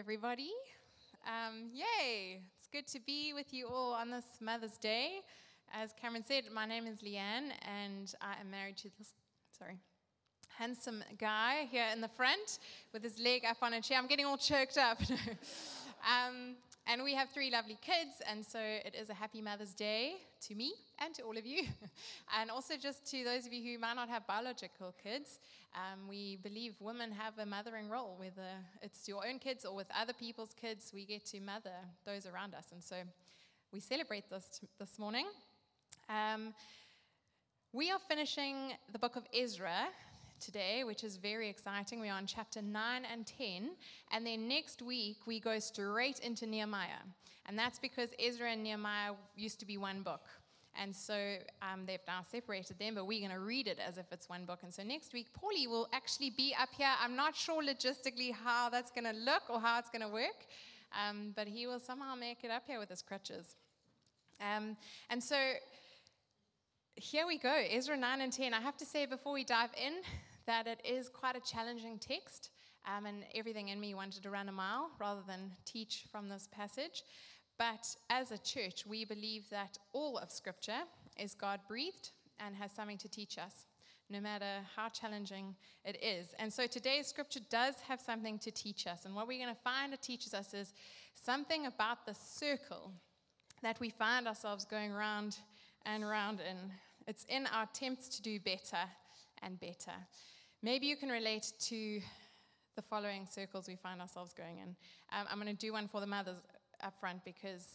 everybody. Um, yay! It's good to be with you all on this Mother's Day. As Cameron said, my name is Lee-Ann, and I am married to this, sorry, handsome guy here in the front with his leg up on a chair. I'm getting all choked up. um, and we have three lovely kids, and so it is a happy Mother's Day to me and to all of you. and also, just to those of you who might not have biological kids, um, we believe women have a mothering role, whether it's your own kids or with other people's kids, we get to mother those around us. And so we celebrate this this morning. Um, we are finishing the book of Ezra today, which is very exciting. We are on chapter 9 and 10. And then next week, we go straight into Nehemiah. And that's because Ezra and Nehemiah used to be one book. And so um, they've now separated them, but we're going to read it as if it's one book. And so next week, Paulie will actually be up here. I'm not sure logistically how that's going to look or how it's going to work, um, but he will somehow make it up here with his crutches. Um, and so here we go Ezra 9 and 10. I have to say before we dive in that it is quite a challenging text, um, and everything in me wanted to run a mile rather than teach from this passage. But as a church, we believe that all of Scripture is God breathed and has something to teach us, no matter how challenging it is. And so today's Scripture does have something to teach us. And what we're going to find it teaches us is something about the circle that we find ourselves going round and round in. It's in our attempts to do better and better. Maybe you can relate to the following circles we find ourselves going in. Um, I'm going to do one for the mothers up front because,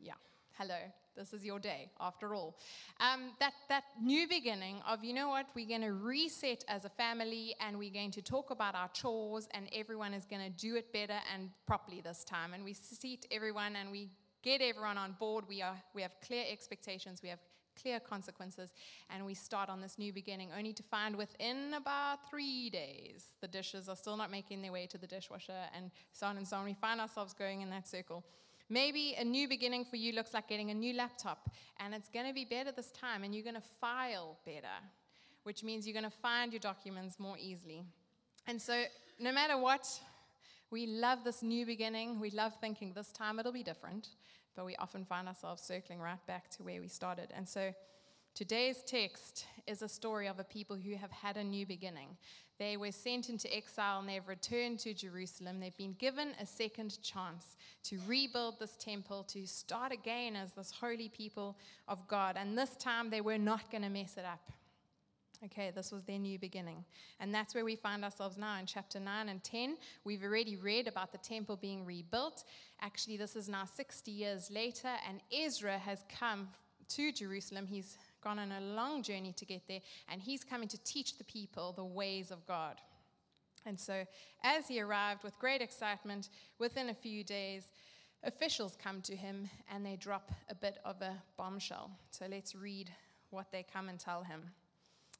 yeah, hello, this is your day after all. Um, that, that new beginning of, you know what, we're going to reset as a family and we're going to talk about our chores and everyone is going to do it better and properly this time. And we seat everyone and we get everyone on board. We, are, we have clear expectations, we have clear consequences, and we start on this new beginning, only to find within about three days the dishes are still not making their way to the dishwasher, and so on and so on. We find ourselves going in that circle. Maybe a new beginning for you looks like getting a new laptop, and it's going to be better this time, and you're going to file better, which means you're going to find your documents more easily. And so, no matter what, we love this new beginning. We love thinking this time it'll be different but we often find ourselves circling right back to where we started. And so today's text is a story of a people who have had a new beginning. They were sent into exile and they've returned to Jerusalem. They've been given a second chance to rebuild this temple, to start again as this holy people of God. And this time they were not going to mess it up. Okay, this was their new beginning. And that's where we find ourselves now in chapter 9 and 10. We've already read about the temple being rebuilt. Actually, this is now 60 years later, and Ezra has come to Jerusalem. He's gone on a long journey to get there, and he's coming to teach the people the ways of God. And so, as he arrived with great excitement, within a few days, officials come to him and they drop a bit of a bombshell. So, let's read what they come and tell him.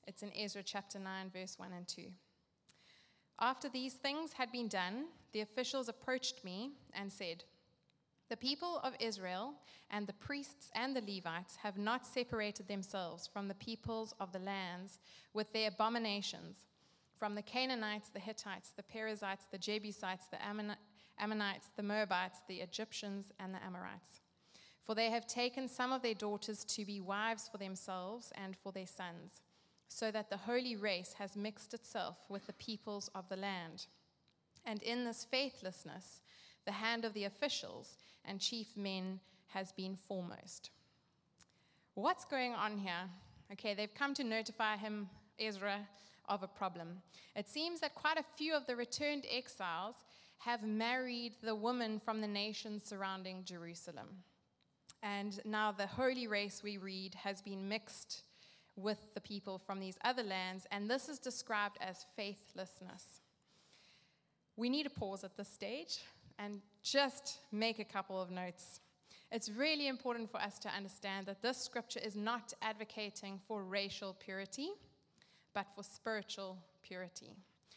It's in Ezra chapter 9, verse 1 and 2. After these things had been done, the officials approached me and said, The people of Israel and the priests and the Levites have not separated themselves from the peoples of the lands with their abominations, from the Canaanites, the Hittites, the Perizzites, the Jebusites, the Ammonites, the Moabites, the Egyptians, and the Amorites. For they have taken some of their daughters to be wives for themselves and for their sons so that the holy race has mixed itself with the peoples of the land. And in this faithlessness, the hand of the officials and chief men has been foremost. What's going on here? Okay, they've come to notify him, Ezra, of a problem. It seems that quite a few of the returned exiles have married the women from the nations surrounding Jerusalem. And now the holy race, we read, has been mixed with the people from these other lands, and this is described as faithlessness. We need to pause at this stage and just make a couple of notes. It's really important for us to understand that this scripture is not advocating for racial purity, but for spiritual purity.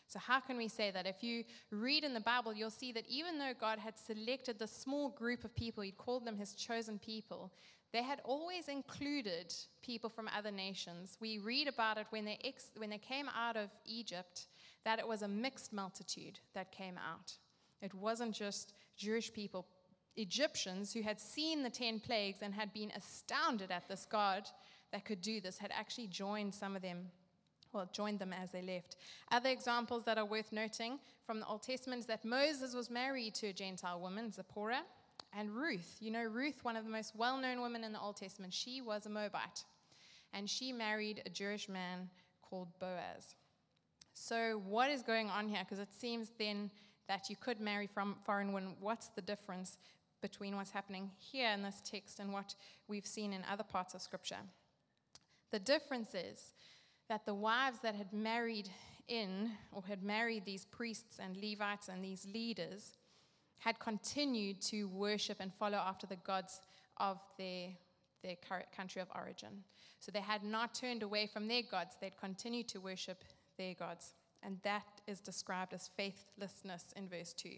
So, how can we say that? If you read in the Bible, you'll see that even though God had selected the small group of people, He'd called them His chosen people, they had always included people from other nations. We read about it when they, ex- when they came out of Egypt, that it was a mixed multitude that came out. It wasn't just Jewish people, Egyptians who had seen the 10 plagues and had been astounded at this God that could do this had actually joined some of them well, joined them as they left. Other examples that are worth noting from the Old Testament is that Moses was married to a Gentile woman, Zipporah, and Ruth. You know, Ruth, one of the most well known women in the Old Testament, she was a Moabite. And she married a Jewish man called Boaz. So, what is going on here? Because it seems then that you could marry from foreign women. What's the difference between what's happening here in this text and what we've seen in other parts of Scripture? The difference is that the wives that had married in or had married these priests and Levites and these leaders had continued to worship and follow after the gods of their, their country of origin. So they had not turned away from their gods, they'd continued to worship their gods. And that is described as faithlessness in verse 2.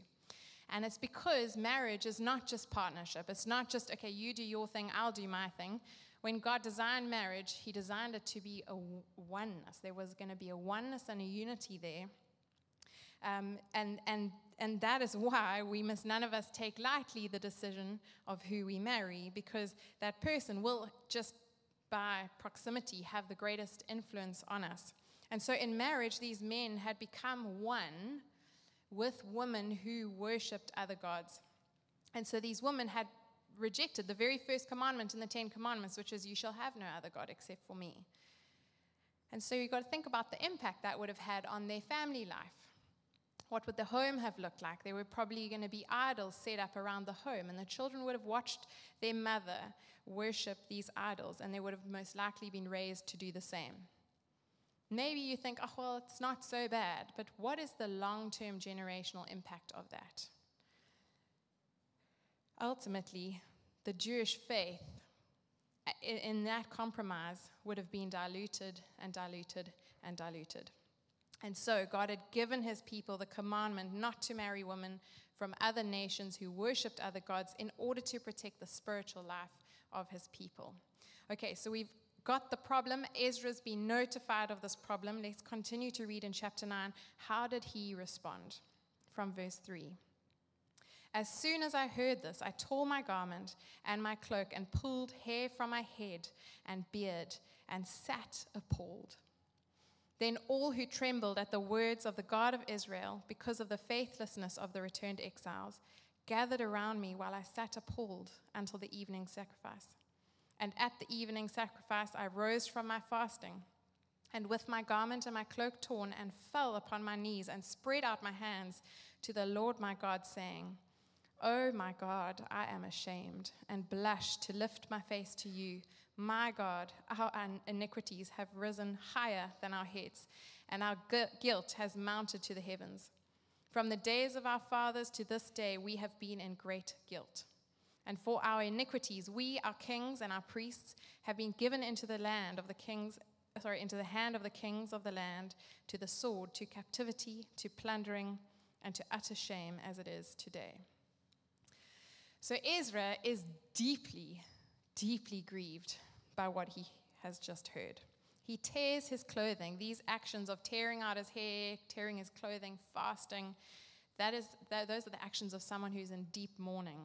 And it's because marriage is not just partnership. It's not just, okay, you do your thing, I'll do my thing. When God designed marriage, He designed it to be a oneness. There was going to be a oneness and a unity there. Um, and, and, and that is why we must none of us take lightly the decision of who we marry, because that person will just by proximity have the greatest influence on us. And so in marriage, these men had become one with women who worshipped other gods. And so these women had rejected the very first commandment in the Ten Commandments, which is, You shall have no other God except for me. And so you've got to think about the impact that would have had on their family life. What would the home have looked like? There were probably going to be idols set up around the home, and the children would have watched their mother worship these idols, and they would have most likely been raised to do the same. Maybe you think, oh, well, it's not so bad, but what is the long term generational impact of that? Ultimately, the Jewish faith in that compromise would have been diluted and diluted and diluted. And so God had given his people the commandment not to marry women from other nations who worshipped other gods in order to protect the spiritual life of his people. Okay, so we've got the problem. Ezra's been notified of this problem. Let's continue to read in chapter 9. How did he respond? From verse 3. As soon as I heard this, I tore my garment and my cloak and pulled hair from my head and beard and sat appalled. Then all who trembled at the words of the God of Israel because of the faithlessness of the returned exiles gathered around me while I sat appalled until the evening sacrifice. And at the evening sacrifice, I rose from my fasting, and with my garment and my cloak torn, and fell upon my knees and spread out my hands to the Lord my God, saying, Oh my God, I am ashamed and blush to lift my face to you. My God, our iniquities have risen higher than our heads, and our guilt has mounted to the heavens. From the days of our fathers to this day, we have been in great guilt. And for our iniquities, we, our kings and our priests, have been given into the land of the kings, sorry, into the hand of the kings of the land, to the sword, to captivity, to plundering, and to utter shame as it is today. So Ezra is deeply, deeply grieved by what he has just heard. He tears his clothing. These actions of tearing out his hair, tearing his clothing, fasting, that is, that, those are the actions of someone who's in deep mourning.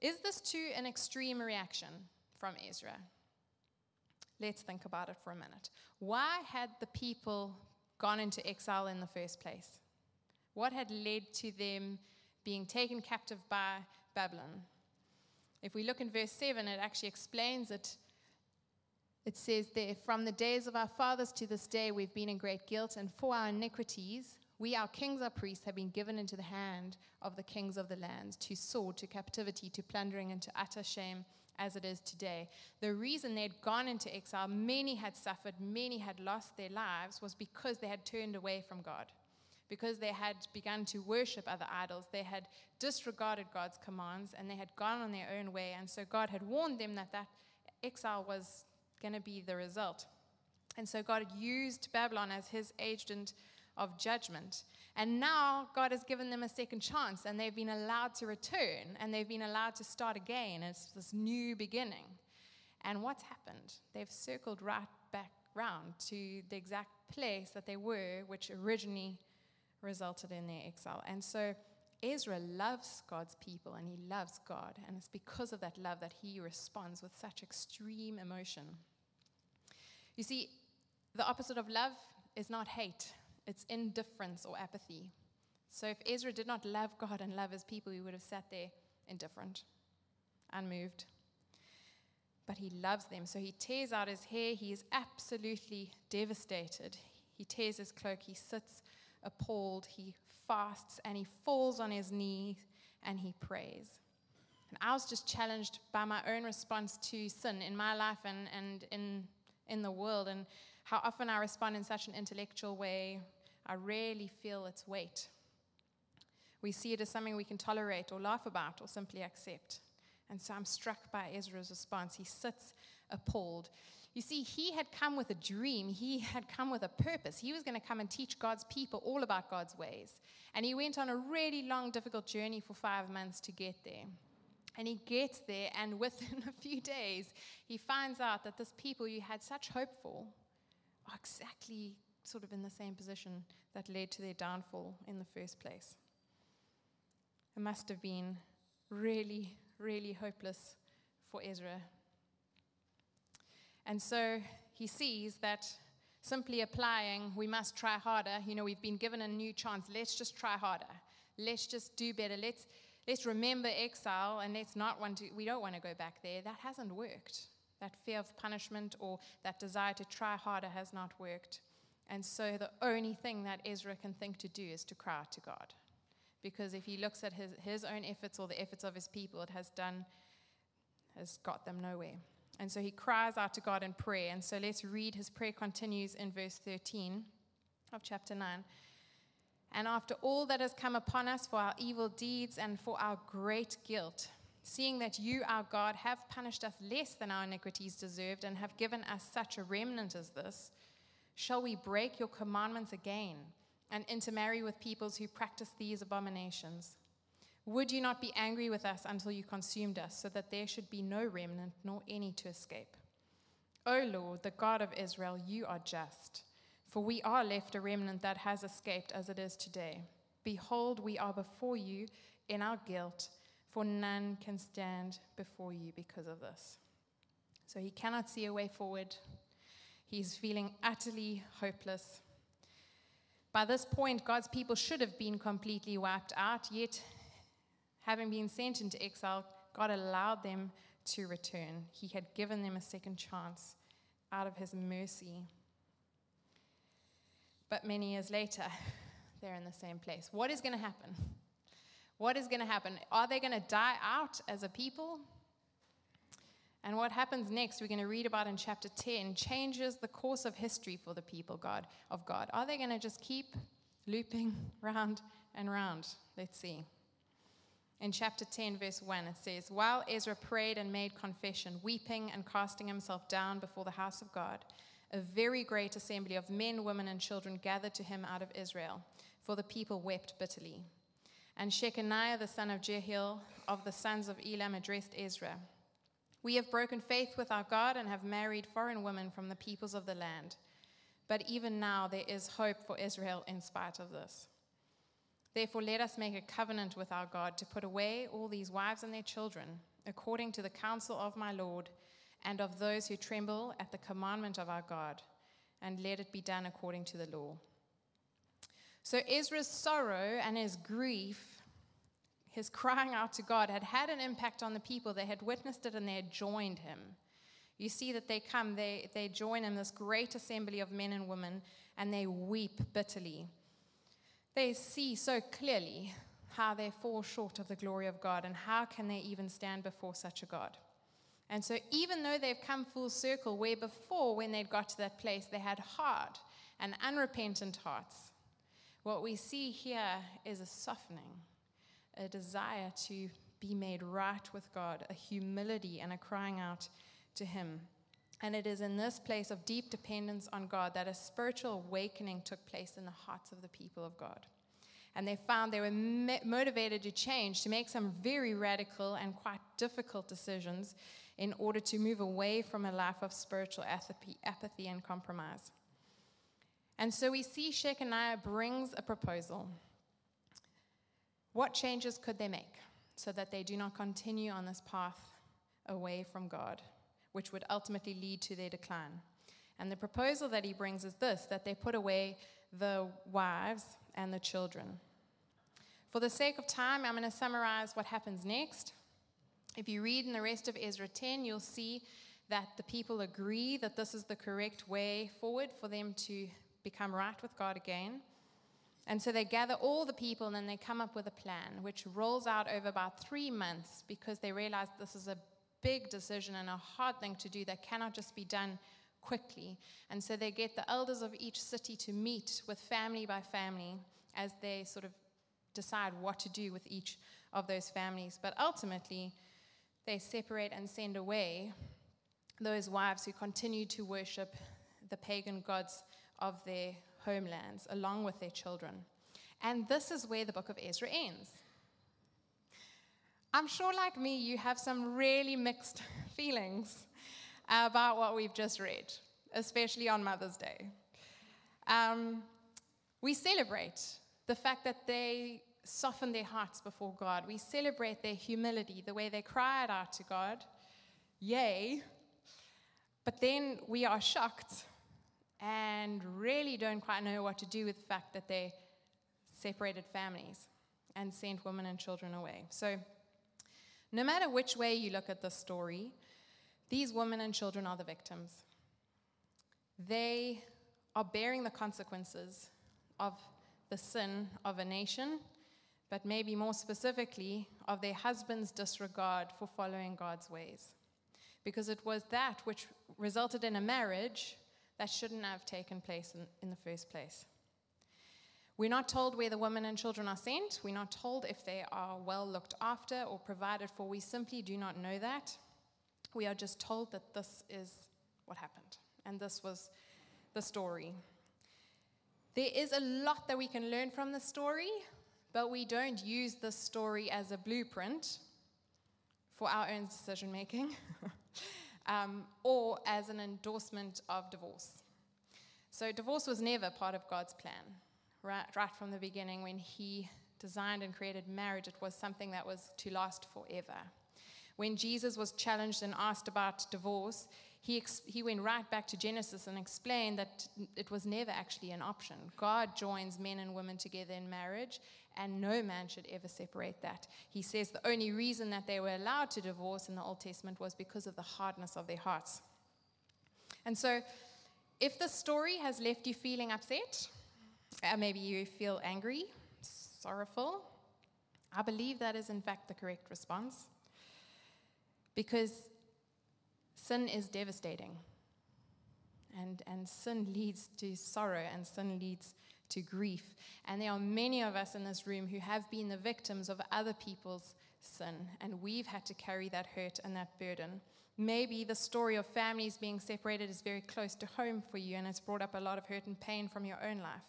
Is this too an extreme reaction from Ezra? Let's think about it for a minute. Why had the people gone into exile in the first place? What had led to them being taken captive by Babylon. If we look in verse 7, it actually explains it. It says there, From the days of our fathers to this day, we've been in great guilt, and for our iniquities, we, our kings, our priests, have been given into the hand of the kings of the lands, to sword, to captivity, to plundering, and to utter shame, as it is today. The reason they'd gone into exile, many had suffered, many had lost their lives, was because they had turned away from God because they had begun to worship other idols. They had disregarded God's commands and they had gone on their own way. And so God had warned them that that exile was going to be the result. And so God used Babylon as his agent of judgment. And now God has given them a second chance and they've been allowed to return and they've been allowed to start again. It's this new beginning. And what's happened? They've circled right back round to the exact place that they were, which originally resulted in their exile. And so Ezra loves God's people and he loves God. And it's because of that love that he responds with such extreme emotion. You see, the opposite of love is not hate, it's indifference or apathy. So if Ezra did not love God and love his people, he would have sat there indifferent, unmoved. But he loves them. So he tears out his hair. He is absolutely devastated. He tears his cloak. He sits appalled. He fasts and he falls on his knees and he prays. And I was just challenged by my own response to sin in my life and, and in, in the world, and how often I respond in such an intellectual way. I rarely feel its weight. We see it as something we can tolerate or laugh about or simply accept. And so I'm struck by Ezra's response. He sits appalled. You see, he had come with a dream, he had come with a purpose. He was going to come and teach God's people all about God's ways. And he went on a really long, difficult journey for five months to get there. And he gets there, and within a few days, he finds out that this people you had such hope for are exactly sort of in the same position that led to their downfall in the first place. It must have been really, really hopeless for Ezra and so he sees that simply applying, we must try harder. You know, we've been given a new chance. Let's just try harder. Let's just do better. Let's, let's remember exile and let's not want to, we don't want to go back there. That hasn't worked. That fear of punishment or that desire to try harder has not worked. And so the only thing that Ezra can think to do is to cry out to God. Because if he looks at his, his own efforts or the efforts of his people, it has done, has got them nowhere. And so he cries out to God in prayer. And so let's read his prayer continues in verse 13 of chapter 9. And after all that has come upon us for our evil deeds and for our great guilt, seeing that you, our God, have punished us less than our iniquities deserved and have given us such a remnant as this, shall we break your commandments again and intermarry with peoples who practice these abominations? Would you not be angry with us until you consumed us, so that there should be no remnant nor any to escape? O Lord, the God of Israel, you are just, for we are left a remnant that has escaped as it is today. Behold, we are before you in our guilt, for none can stand before you because of this. So he cannot see a way forward. He's feeling utterly hopeless. By this point, God's people should have been completely wiped out, yet Having been sent into exile, God allowed them to return. He had given them a second chance out of his mercy. But many years later, they're in the same place. What is going to happen? What is going to happen? Are they going to die out as a people? And what happens next, we're going to read about in chapter 10, changes the course of history for the people God, of God. Are they going to just keep looping round and round? Let's see. In chapter 10, verse 1, it says, While Ezra prayed and made confession, weeping and casting himself down before the house of God, a very great assembly of men, women, and children gathered to him out of Israel, for the people wept bitterly. And Shechaniah, the son of Jehiel, of the sons of Elam, addressed Ezra We have broken faith with our God and have married foreign women from the peoples of the land. But even now there is hope for Israel in spite of this. Therefore, let us make a covenant with our God to put away all these wives and their children, according to the counsel of my Lord and of those who tremble at the commandment of our God, and let it be done according to the law. So Ezra's sorrow and his grief, his crying out to God, had had an impact on the people. They had witnessed it and they had joined him. You see that they come, they, they join in this great assembly of men and women, and they weep bitterly they see so clearly how they fall short of the glory of God and how can they even stand before such a God. And so, even though they've come full circle, where before, when they'd got to that place, they had hard and unrepentant hearts, what we see here is a softening, a desire to be made right with God, a humility and a crying out to Him. And it is in this place of deep dependence on God that a spiritual awakening took place in the hearts of the people of God. And they found they were motivated to change, to make some very radical and quite difficult decisions in order to move away from a life of spiritual apathy, and compromise. And so we see Shechaniah brings a proposal. What changes could they make so that they do not continue on this path away from God, which would ultimately lead to their decline? And the proposal that he brings is this that they put away the wives and the children. For the sake of time, I'm going to summarize what happens next. If you read in the rest of Ezra 10, you'll see that the people agree that this is the correct way forward for them to become right with God again. And so they gather all the people and then they come up with a plan, which rolls out over about three months because they realize this is a big decision and a hard thing to do that cannot just be done quickly. And so they get the elders of each city to meet with family by family as they sort of decide what to do with each of those families. But ultimately, they separate and send away those wives who continue to worship the pagan gods of their homelands along with their children. And this is where the book of Ezra ends. I'm sure, like me, you have some really mixed feelings about what we've just read, especially on Mother's Day. Um, we celebrate the fact that they soften their hearts before God. We celebrate their humility, the way they cried out to God. Yay. But then we are shocked and really don't quite know what to do with the fact that they separated families and sent women and children away. So, no matter which way you look at the story, these women and children are the victims. They are bearing the consequences of the sin of a nation, but maybe more specifically, of their husband's disregard for following God's ways. Because it was that which resulted in a marriage that shouldn't have taken place in, in the first place. We're not told where the women and children are sent. We're not told if they are well looked after or provided for. We simply do not know that. We are just told that this is what happened, and this was the story. There is a lot that we can learn from the story, but we don't use this story as a blueprint for our own decision making um, or as an endorsement of divorce. So, divorce was never part of God's plan. Right, right from the beginning, when He designed and created marriage, it was something that was to last forever. When Jesus was challenged and asked about divorce, he, ex- he went right back to Genesis and explained that it was never actually an option. God joins men and women together in marriage, and no man should ever separate that. He says the only reason that they were allowed to divorce in the Old Testament was because of the hardness of their hearts. And so, if the story has left you feeling upset, uh, maybe you feel angry, sorrowful, I believe that is in fact the correct response. Because sin is devastating. And, and sin leads to sorrow, and sin leads to grief. And there are many of us in this room who have been the victims of other people's sin, and we've had to carry that hurt and that burden. Maybe the story of families being separated is very close to home for you, and it's brought up a lot of hurt and pain from your own life.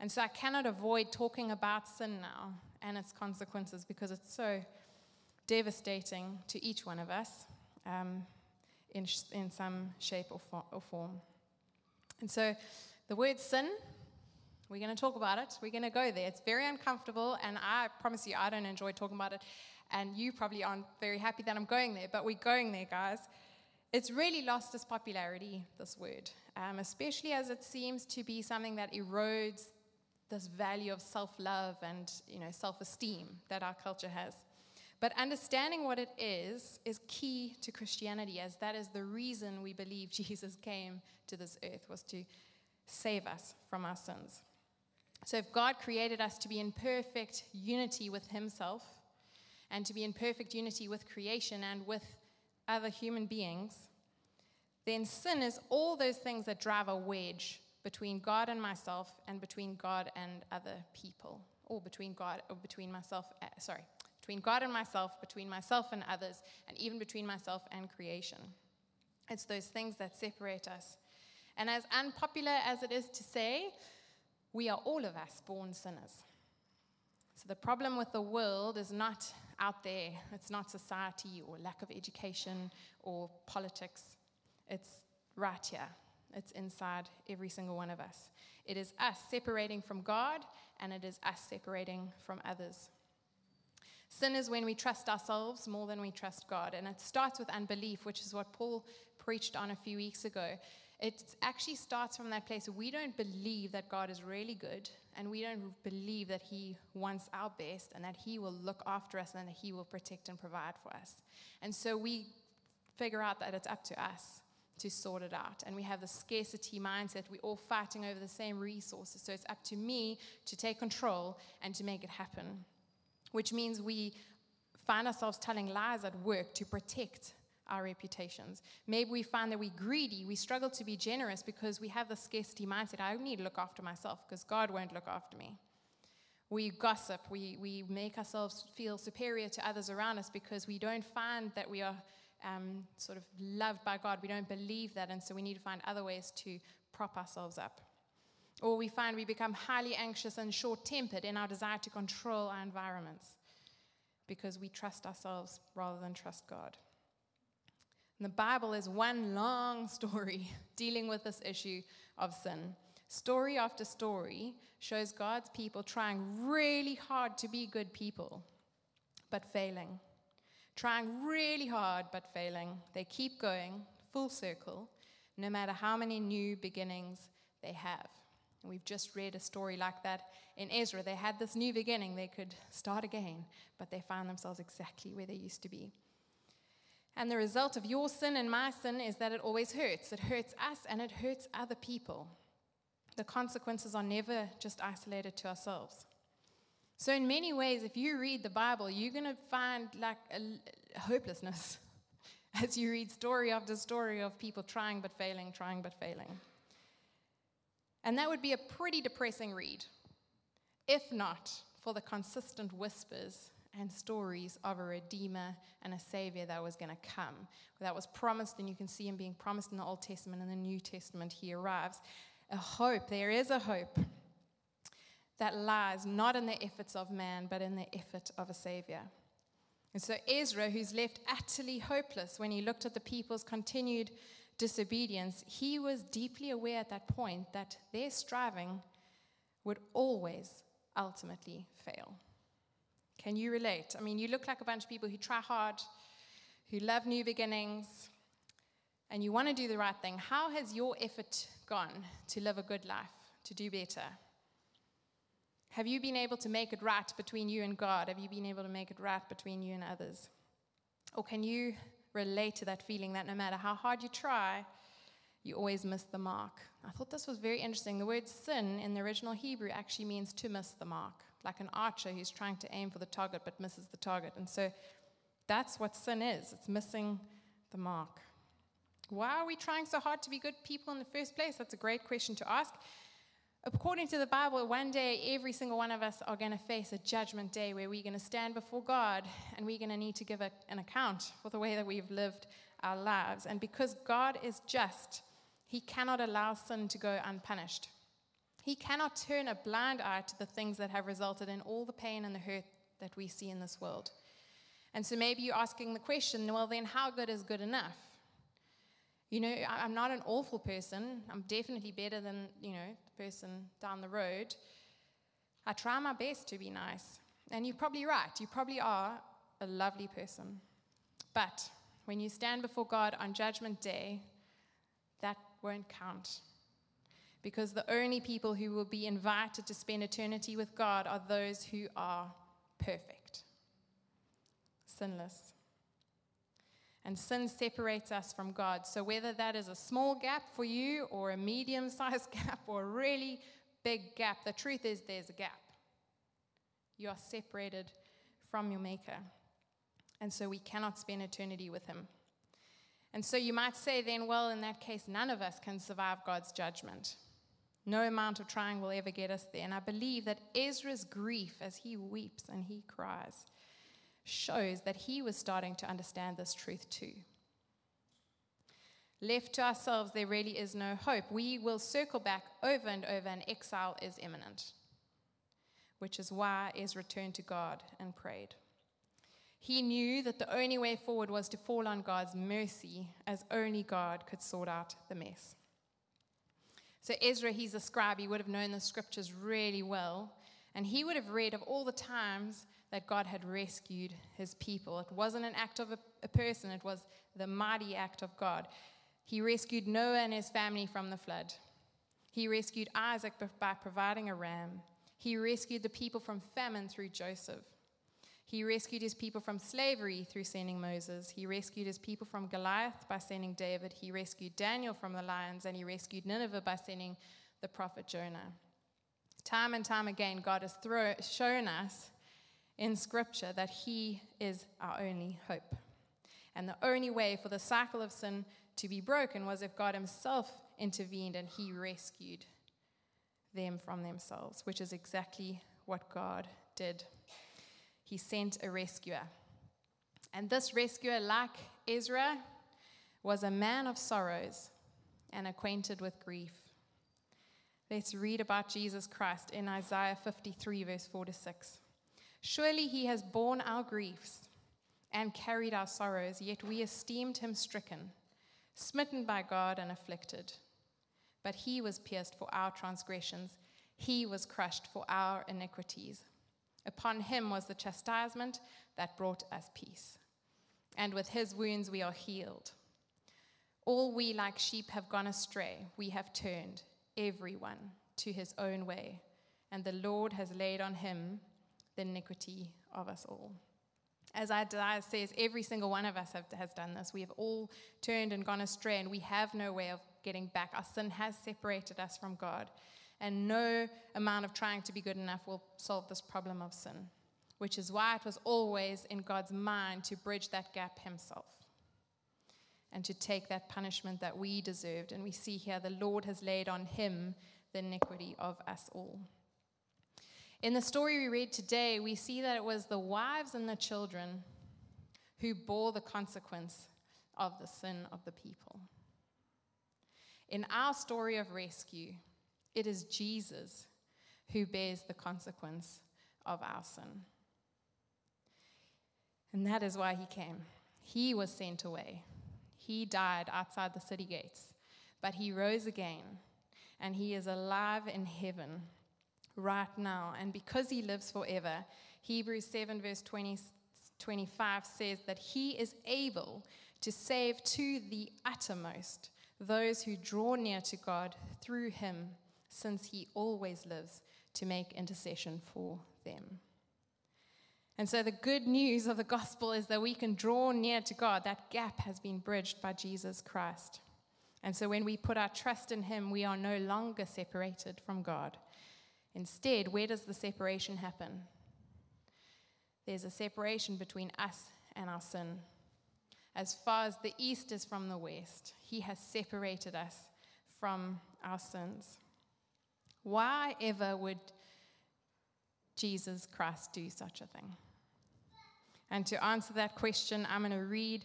And so I cannot avoid talking about sin now and its consequences because it's so devastating to each one of us um, in, in some shape or, or form. And so the word sin, we're going to talk about it. We're going to go there. It's very uncomfortable, and I promise you, I don't enjoy talking about it. And you probably aren't very happy that I'm going there, but we're going there, guys. It's really lost its popularity, this word, um, especially as it seems to be something that erodes this value of self-love and you know self-esteem that our culture has. But understanding what it is is key to Christianity, as that is the reason we believe Jesus came to this earth, was to save us from our sins. So if God created us to be in perfect unity with Himself and to be in perfect unity with creation and with other human beings, then sin is all those things that drive a wedge between God and myself and between God and other people, or between God or between myself, uh, sorry, between God and myself, between myself and others, and even between myself and creation. It's those things that separate us. And as unpopular as it is to say, we are all of us born sinners. So the problem with the world is not out there, it's not society or lack of education or politics. It's right here. It's inside every single one of us. It is us separating from God, and it is us separating from others. Sin is when we trust ourselves more than we trust God. And it starts with unbelief, which is what Paul preached on a few weeks ago. It actually starts from that place we don't believe that God is really good and we don't believe that He wants our best and that He will look after us and that He will protect and provide for us. And so we figure out that it's up to us to sort it out. And we have the scarcity mindset. We're all fighting over the same resources. So it's up to me to take control and to make it happen, which means we find ourselves telling lies at work to protect our reputations. Maybe we find that we're greedy, we struggle to be generous because we have the scarcity mindset. I need to look after myself because God won't look after me. We gossip, we, we make ourselves feel superior to others around us because we don't find that we are um, sort of loved by God. We don't believe that, and so we need to find other ways to prop ourselves up. Or we find we become highly anxious and short tempered in our desire to control our environments because we trust ourselves rather than trust God. And the Bible is one long story dealing with this issue of sin. Story after story shows God's people trying really hard to be good people, but failing trying really hard but failing. They keep going, full circle, no matter how many new beginnings they have. And we've just read a story like that in Ezra. They had this new beginning, they could start again, but they found themselves exactly where they used to be. And the result of your sin and my sin is that it always hurts. It hurts us and it hurts other people. The consequences are never just isolated to ourselves. So, in many ways, if you read the Bible, you're going to find like a hopelessness as you read story after story of people trying but failing, trying but failing. And that would be a pretty depressing read, if not for the consistent whispers and stories of a redeemer and a savior that was going to come. That was promised, and you can see him being promised in the Old Testament and the New Testament. He arrives. A hope, there is a hope that lies not in the efforts of man, but in the effort of a Savior. And so Ezra, who's left utterly hopeless when he looked at the people's continued disobedience, he was deeply aware at that point that their striving would always ultimately fail. Can you relate? I mean, you look like a bunch of people who try hard, who love new beginnings, and you want to do the right thing. How has your effort gone to live a good life, to do better? Have you been able to make it right between you and God? Have you been able to make it right between you and others? Or can you relate to that feeling that no matter how hard you try, you always miss the mark? I thought this was very interesting. The word sin in the original Hebrew actually means to miss the mark, like an archer who's trying to aim for the target but misses the target. And so that's what sin is it's missing the mark. Why are we trying so hard to be good people in the first place? That's a great question to ask. According to the Bible, one day every single one of us are going to face a judgment day where we're going to stand before God and we're going to need to give a, an account for the way that we've lived our lives. And because God is just, He cannot allow sin to go unpunished. He cannot turn a blind eye to the things that have resulted in all the pain and the hurt that we see in this world. And so maybe you're asking the question well, then, how good is good enough? You know, I'm not an awful person. I'm definitely better than, you know, the person down the road. I try my best to be nice. And you're probably right. You probably are a lovely person. But when you stand before God on Judgment Day, that won't count. Because the only people who will be invited to spend eternity with God are those who are perfect, sinless and sin separates us from God. So, whether that is a small gap for you, or a medium sized gap, or a really big gap, the truth is there's a gap. You are separated from your Maker. And so, we cannot spend eternity with Him. And so, you might say then, well, in that case, none of us can survive God's judgment. No amount of trying will ever get us there. And I believe that Ezra's grief as he weeps and he cries shows that he was starting to understand this truth too. Left to ourselves, there really is no hope. We will circle back over and over, and exile is imminent, which is why Ezra turned to God and prayed. He knew that the only way forward was to fall on God's mercy, as only God could sort out the mess. So, Ezra, he's a scribe, he would have known the scriptures really well, and he would have read of all the times that God had rescued his people. It wasn't an act of a, a person, it was the mighty act of God. He rescued Noah and his family from the flood. He rescued Isaac by providing a ram. He rescued the people from famine through Joseph. He rescued his people from slavery through sending Moses. He rescued his people from Goliath by sending David. He rescued Daniel from the lions, and he rescued Nineveh by sending the prophet Jonah. Time and time again, God has throw, shown us in Scripture that He is our only hope. And the only way for the cycle of sin to be broken was if God Himself intervened and He rescued them from themselves, which is exactly what God did. He sent a rescuer. And this rescuer, like Ezra, was a man of sorrows and acquainted with grief. Let's read about Jesus Christ in Isaiah 53, verse 4 to 6. Surely he has borne our griefs and carried our sorrows, yet we esteemed him stricken, smitten by God, and afflicted. But he was pierced for our transgressions, he was crushed for our iniquities. Upon him was the chastisement that brought us peace. And with his wounds we are healed. All we like sheep have gone astray, we have turned, everyone, to his own way, and the Lord has laid on him the iniquity of us all. As Isaiah says, every single one of us have, has done this. We have all turned and gone astray, and we have no way of getting back. Our sin has separated us from God, and no amount of trying to be good enough will solve this problem of sin, which is why it was always in God's mind to bridge that gap Himself and to take that punishment that we deserved. And we see here the Lord has laid on Him the iniquity of us all. In the story we read today, we see that it was the wives and the children who bore the consequence of the sin of the people. In our story of rescue, it is Jesus who bears the consequence of our sin. And that is why he came. He was sent away. He died outside the city gates, but he rose again, and he is alive in heaven right now. And because he lives forever, Hebrews 7, verse 20, 25 says that he is able to save to the uttermost those who draw near to God through him, since he always lives to make intercession for them. And so, the good news of the gospel is that we can draw near to God. That gap has been bridged by Jesus Christ. And so, when we put our trust in Him, we are no longer separated from God. Instead, where does the separation happen? There's a separation between us and our sin. As far as the east is from the west, He has separated us from our sins. Why ever would Jesus Christ do such a thing? And to answer that question, I'm going to read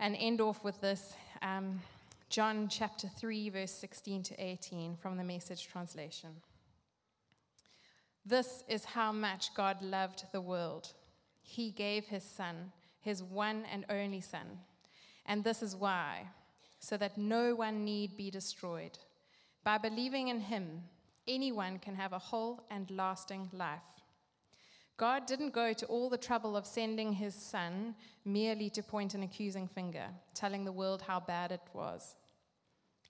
and end off with this um, John chapter 3, verse 16 to 18 from the message translation. This is how much God loved the world. He gave his Son, his one and only Son. And this is why, so that no one need be destroyed. By believing in him, anyone can have a whole and lasting life. God didn't go to all the trouble of sending his Son merely to point an accusing finger, telling the world how bad it was.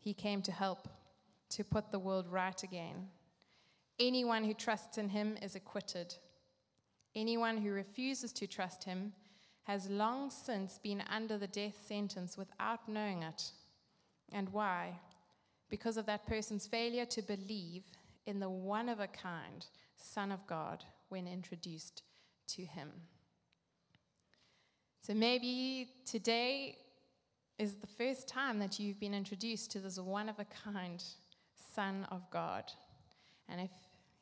He came to help, to put the world right again. Anyone who trusts in him is acquitted. Anyone who refuses to trust him has long since been under the death sentence without knowing it. And why? Because of that person's failure to believe in the one of a kind Son of God when introduced to him. So maybe today is the first time that you've been introduced to this one of a kind Son of God. And if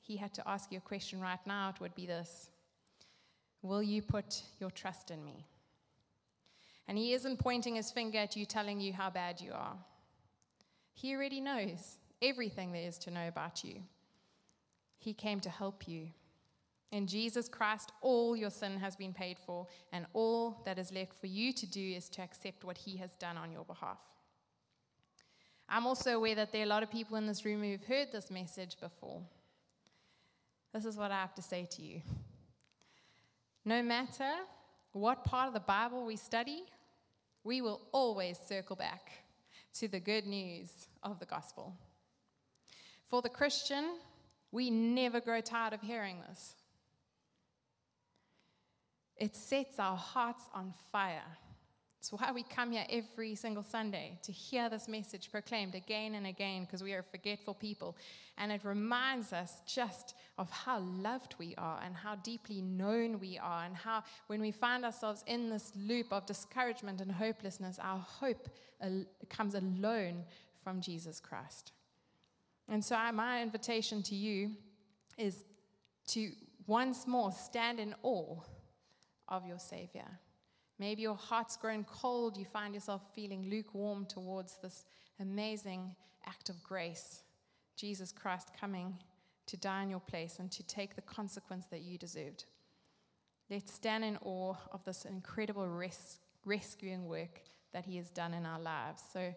he had to ask you a question right now, it would be this Will you put your trust in me? And he isn't pointing his finger at you, telling you how bad you are. He already knows everything there is to know about you. He came to help you. In Jesus Christ, all your sin has been paid for, and all that is left for you to do is to accept what He has done on your behalf. I'm also aware that there are a lot of people in this room who've heard this message before. This is what I have to say to you No matter what part of the Bible we study, we will always circle back to the good news of the gospel. For the Christian, we never grow tired of hearing this. It sets our hearts on fire. It's why we come here every single Sunday to hear this message proclaimed again and again because we are forgetful people. And it reminds us just of how loved we are and how deeply known we are, and how when we find ourselves in this loop of discouragement and hopelessness, our hope comes alone from Jesus Christ. And so, my invitation to you is to once more stand in awe of your Savior. Maybe your heart's grown cold, you find yourself feeling lukewarm towards this amazing act of grace. Jesus Christ coming to die in your place and to take the consequence that you deserved. Let's stand in awe of this incredible res- rescuing work that He has done in our lives. So